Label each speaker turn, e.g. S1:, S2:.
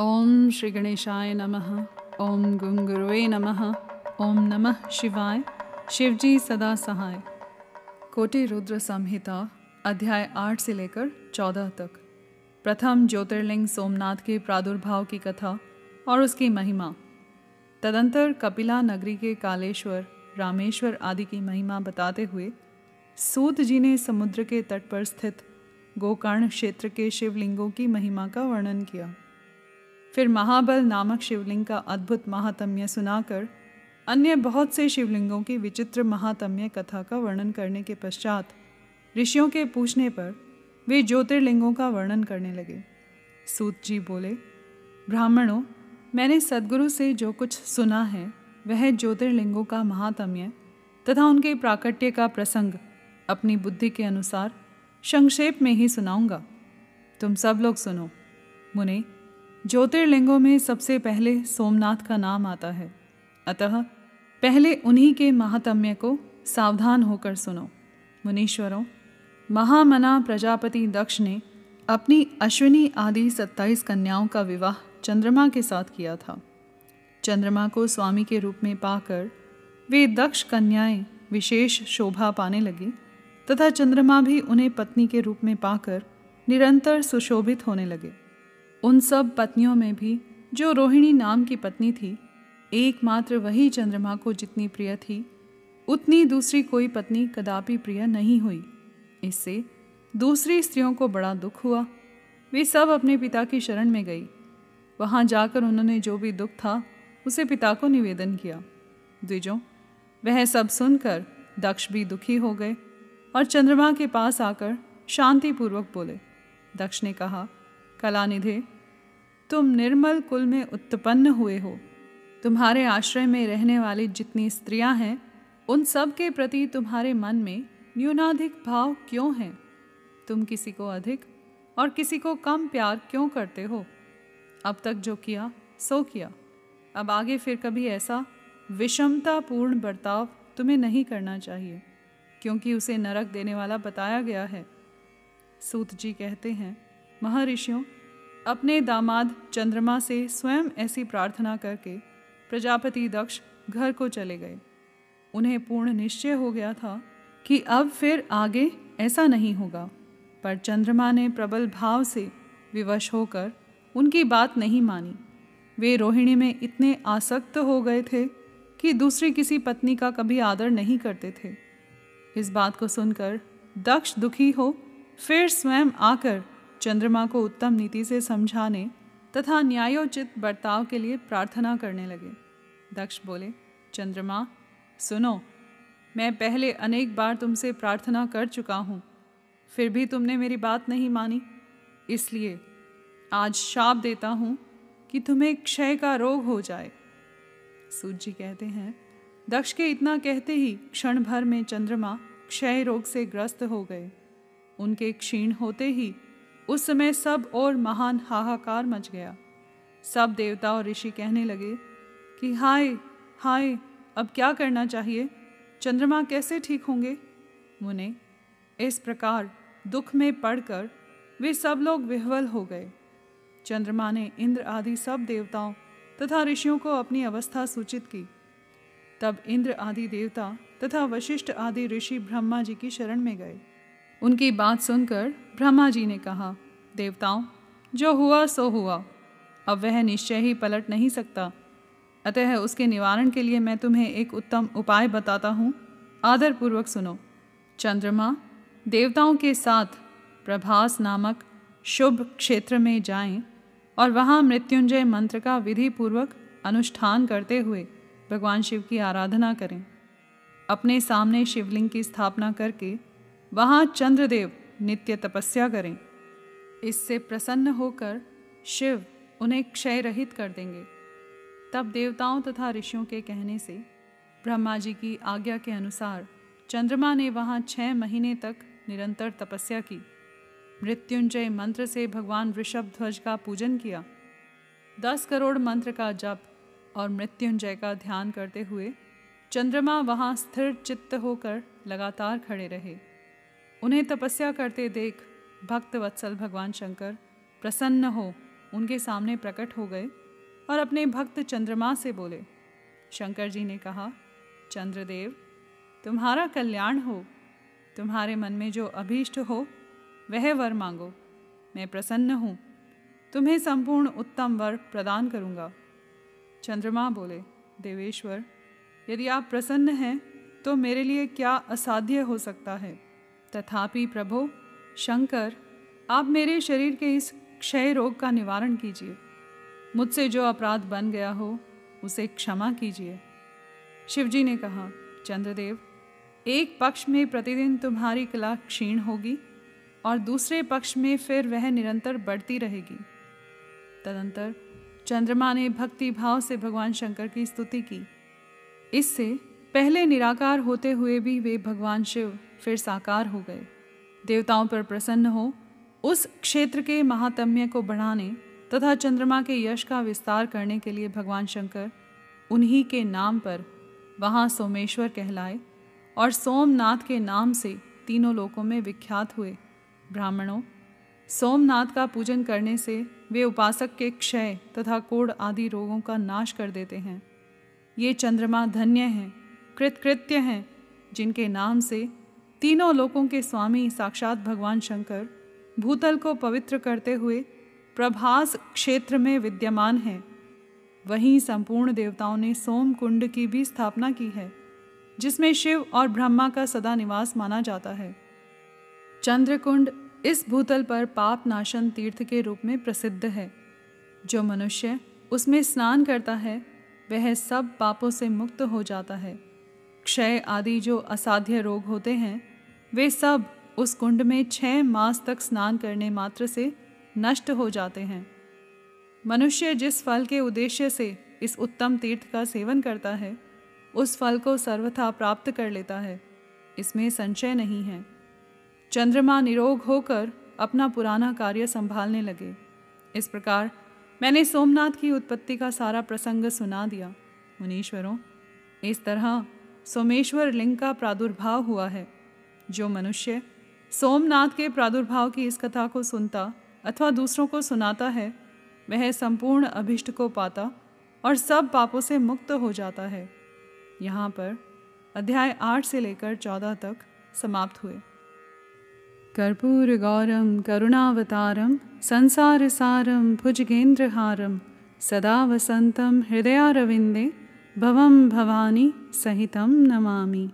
S1: ओम श्री गणेशाय नमः, ओम गुंगुरुवे नमः, ओम नमः शिवाय, शिवजी सदा सहाय। कोटि रुद्र संहिता, अध्याय आठ से लेकर चौदह तक। प्रथम ज्योतिर्लिंग सोमनाथ के प्रादुर्भाव की कथा और उसकी महिमा। तदंतर कपिला नगरी के कालेश्वर, रामेश्वर आदि की महिमा बताते हुए सूत जी ने समुद्र के तट पर स्थित गोकर्ण क्षेत्र के शिवलिंगों की महिमा का वर्णन किया। फिर महाबल नामक शिवलिंग का अद्भुत महात्म्य सुनाकर अन्य बहुत से शिवलिंगों की विचित्र महात्म्य कथा का वर्णन करने के पश्चात ऋषियों के पूछने पर वे ज्योतिर्लिंगों का वर्णन करने लगे। सूत जी बोले, ब्राह्मणों, मैंने सदगुरु से जो कुछ सुना है, वह ज्योतिर्लिंगों का महात्म्य तथा उनके प्राकट्य का प्रसंग अपनी बुद्धि के अनुसार संक्षेप में ही सुनाऊँगा। तुम सब लोग सुनो। मुने ज्योतिर्लिंगों में सबसे पहले सोमनाथ का नाम आता है। अतः पहले उन्हीं के महात्म्य को सावधान होकर सुनो। मुनीश्वरों, महामना प्रजापति दक्ष ने अपनी अश्विनी आदि सत्ताईस कन्याओं का विवाह चंद्रमा के साथ किया था। चंद्रमा को स्वामी के रूप में पाकर वे दक्ष कन्याएँ विशेष शोभा पाने लगी तथा चंद्रमा भी उन्हें पत्नी के रूप में पाकर निरंतर सुशोभित होने लगे। उन सब पत्नियों में भी, जो रोहिणी नाम की पत्नी थी, एकमात्र वही चंद्रमा को जितनी प्रिय थी, उतनी दूसरी कोई पत्नी कदापि प्रिय नहीं हुई। इससे दूसरी स्त्रियों को बड़ा दुख हुआ। वे सब अपने पिता की शरण में गई। वहाँ जाकर उन्होंने जो भी दुख था, उसे पिता को निवेदन किया। द्विजों, वह सब सुनकर दक्ष भी दुखी हो गए और चंद्रमा के पास आकर शांतिपूर्वक बोले। दक्ष ने कहा कलानिधे, तुम निर्मल कुल में उत्पन्न हुए हो। तुम्हारे आश्रय में रहने वाली जितनी स्त्रियाँ हैं, उन सब के प्रति तुम्हारे मन में न्यूनाधिक भाव क्यों है? तुम किसी को अधिक और किसी को कम प्यार क्यों करते हो? अब तक जो किया, सो किया। अब आगे फिर कभी ऐसा विषमतापूर्ण बर्ताव तुम्हें नहीं करना चाहिए, क्योंकि उसे नरक देने वाला बताया गया है। सूत जी कहते हैं महर्षियों, अपने दामाद चंद्रमा से स्वयं ऐसी प्रार्थना करके प्रजापति दक्ष घर को चले गए। उन्हें पूर्ण निश्चय हो गया था कि अब फिर आगे ऐसा नहीं होगा, पर चंद्रमा ने प्रबल भाव से विवश होकर उनकी बात नहीं मानी। वे रोहिणी में इतने आसक्त हो गए थे कि दूसरी किसी पत्नी का कभी आदर नहीं करते थे। इस बात को सुनकर दक्ष दुखी हो फिर स्वयं आकर चंद्रमा को उत्तम नीति से समझाने तथा न्यायोचित बर्ताव के लिए प्रार्थना करने लगे। दक्ष बोले, चंद्रमा, सुनो, मैं पहले अनेक बार तुमसे प्रार्थना कर चुका हूँ, फिर भी तुमने मेरी बात नहीं मानी। इसलिए आज शाप देता हूँ कि तुम्हें क्षय का रोग हो जाए। सूत जी कहते हैं, दक्ष के इतना कहते ही क्षण भर में चंद्रमा क्षय रोग से ग्रस्त हो गए। उनके क्षीण होते ही उस समय सब और महान हाहाकार मच गया। सब देवता और ऋषि कहने लगे कि, हाय हाय, अब क्या करना चाहिए? चंद्रमा कैसे ठीक होंगे? मुने, इस प्रकार दुख में पड़कर वे सब लोग विह्वल हो गए। चंद्रमा ने इंद्र आदि सब देवताओं तथा ऋषियों को अपनी अवस्था सूचित की। तब इंद्र आदि देवता तथा वशिष्ठ आदि ऋषि ब्रह्मा जी की शरण में गए। उनकी बात सुनकर ब्रह्मा जी ने कहा, देवताओं, जो हुआ, सो हुआ। अब वह निश्चय ही पलट नहीं सकता। अतः उसके निवारण के लिए मैं तुम्हें एक उत्तम उपाय बताता हूँ। आदरपूर्वक सुनो। चंद्रमा, देवताओं के साथ प्रभास नामक शुभ क्षेत्र में जाएँ और वहाँ मृत्युंजय मंत्र का विधि पूर्वक अनुष्ठान करते हुए भगवान शिव की आराधना करें। अपने सामने शिवलिंग की स्थापना करके वहाँ चंद्रदेव नित्य तपस्या करें। इससे प्रसन्न होकर शिव उन्हें क्षय रहित कर देंगे। तब देवताओं तथा ऋषियों के कहने से ब्रह्मा जी की आज्ञा के अनुसार चंद्रमा ने वहाँ छः महीने तक निरंतर तपस्या की। मृत्युंजय मंत्र से भगवान ऋषभ ध्वज का पूजन किया। दस करोड़ मंत्र का जप और मृत्युंजय का ध्यान करते हुए चंद्रमा वहाँ स्थिर चित्त होकर लगातार खड़े रहे। उन्हें तपस्या करते देख भक्त वत्सल भगवान शंकर प्रसन्न हो, उनके सामने प्रकट हो गए और अपने भक्त चंद्रमा से बोले, शंकर जी ने कहा, चंद्रदेव, तुम्हारा कल्याण हो। तुम्हारे मन में जो अभीष्ट हो, वह वर मांगो। मैं प्रसन्न हूँ। तुम्हें संपूर्ण उत्तम वर प्रदान करूँगा। चंद्रमा बोले, देवेश्वर, यदि आप प्रसन्न हैं तो मेरे लिए क्या असाध्य हो सकता है? तथापि प्रभो, शंकर, आप मेरे शरीर के इस क्षय रोग का निवारण कीजिए। मुझसे जो अपराध बन गया हो, उसे क्षमा कीजिए। शिवजी ने कहा, चंद्रदेव, एक पक्ष में प्रतिदिन तुम्हारी कला क्षीण होगी और दूसरे पक्ष में फिर वह निरंतर बढ़ती रहेगी। तदंतर चंद्रमा ने भक्ति भाव से भगवान शंकर की स्तुति की। इससे पहले निराकार होते हुए भी वे भगवान शिव फिर साकार हो गए। देवताओं पर प्रसन्न हो, उस क्षेत्र के महात्म्य को बढ़ाने तथा चंद्रमा के यश का विस्तार करने के लिए भगवान शंकर उन्हीं के नाम पर वहाँ सोमेश्वर कहलाए और सोमनाथ के नाम से तीनों लोकों में विख्यात हुए। ब्राह्मणों, सोमनाथ का पूजन करने से वे उपासक के क्षय तथा कोड़ आदि रोगों का नाश कर देते हैं। ये चंद्रमा धन्य हैं, कृतकृत्य हैं, जिनके नाम से तीनों लोकों के स्वामी साक्षात भगवान शंकर भूतल को पवित्र करते हुए प्रभास क्षेत्र में विद्यमान हैं। वहीं संपूर्ण देवताओं ने सोम कुंड की भी स्थापना की है, जिसमें शिव और ब्रह्मा का सदा निवास माना जाता है। चंद्रकुंड इस भूतल पर पाप नाशन तीर्थ के रूप में प्रसिद्ध है। जो मनुष्य उसमें स्नान करता है, वह सब पापों से मुक्त हो जाता है। क्षय आदि जो असाध्य रोग होते हैं वे सब उस कुंड में छः मास तक स्नान करने मात्र से नष्ट हो जाते हैं। मनुष्य जिस फल के उद्देश्य से इस उत्तम तीर्थ का सेवन करता है, उस फल को सर्वथा प्राप्त कर लेता है। इसमें संशय नहीं है। चंद्रमा निरोग होकर अपना पुराना कार्य संभालने लगे। इस प्रकार मैंने सोमनाथ की उत्पत्ति का सारा प्रसंग सुना दिया। मुनीश्वरों, इस तरह सोमेश्वर लिंग का प्रादुर्भाव हुआ है। जो मनुष्य सोमनाथ के प्रादुर्भाव की इस कथा को सुनता अथवा दूसरों को सुनाता है, वह संपूर्ण अभिष्ट को पाता और सब पापों से मुक्त हो जाता है। यहाँ पर अध्याय आठ से लेकर चौदह तक समाप्त हुए। कर्पूरगौरं, करुणावतारं, संसारसारं भुजगेन्द्रहारं सदा वसन्तं हृदयारविन्दे भवम भवानी सहितं नमामि।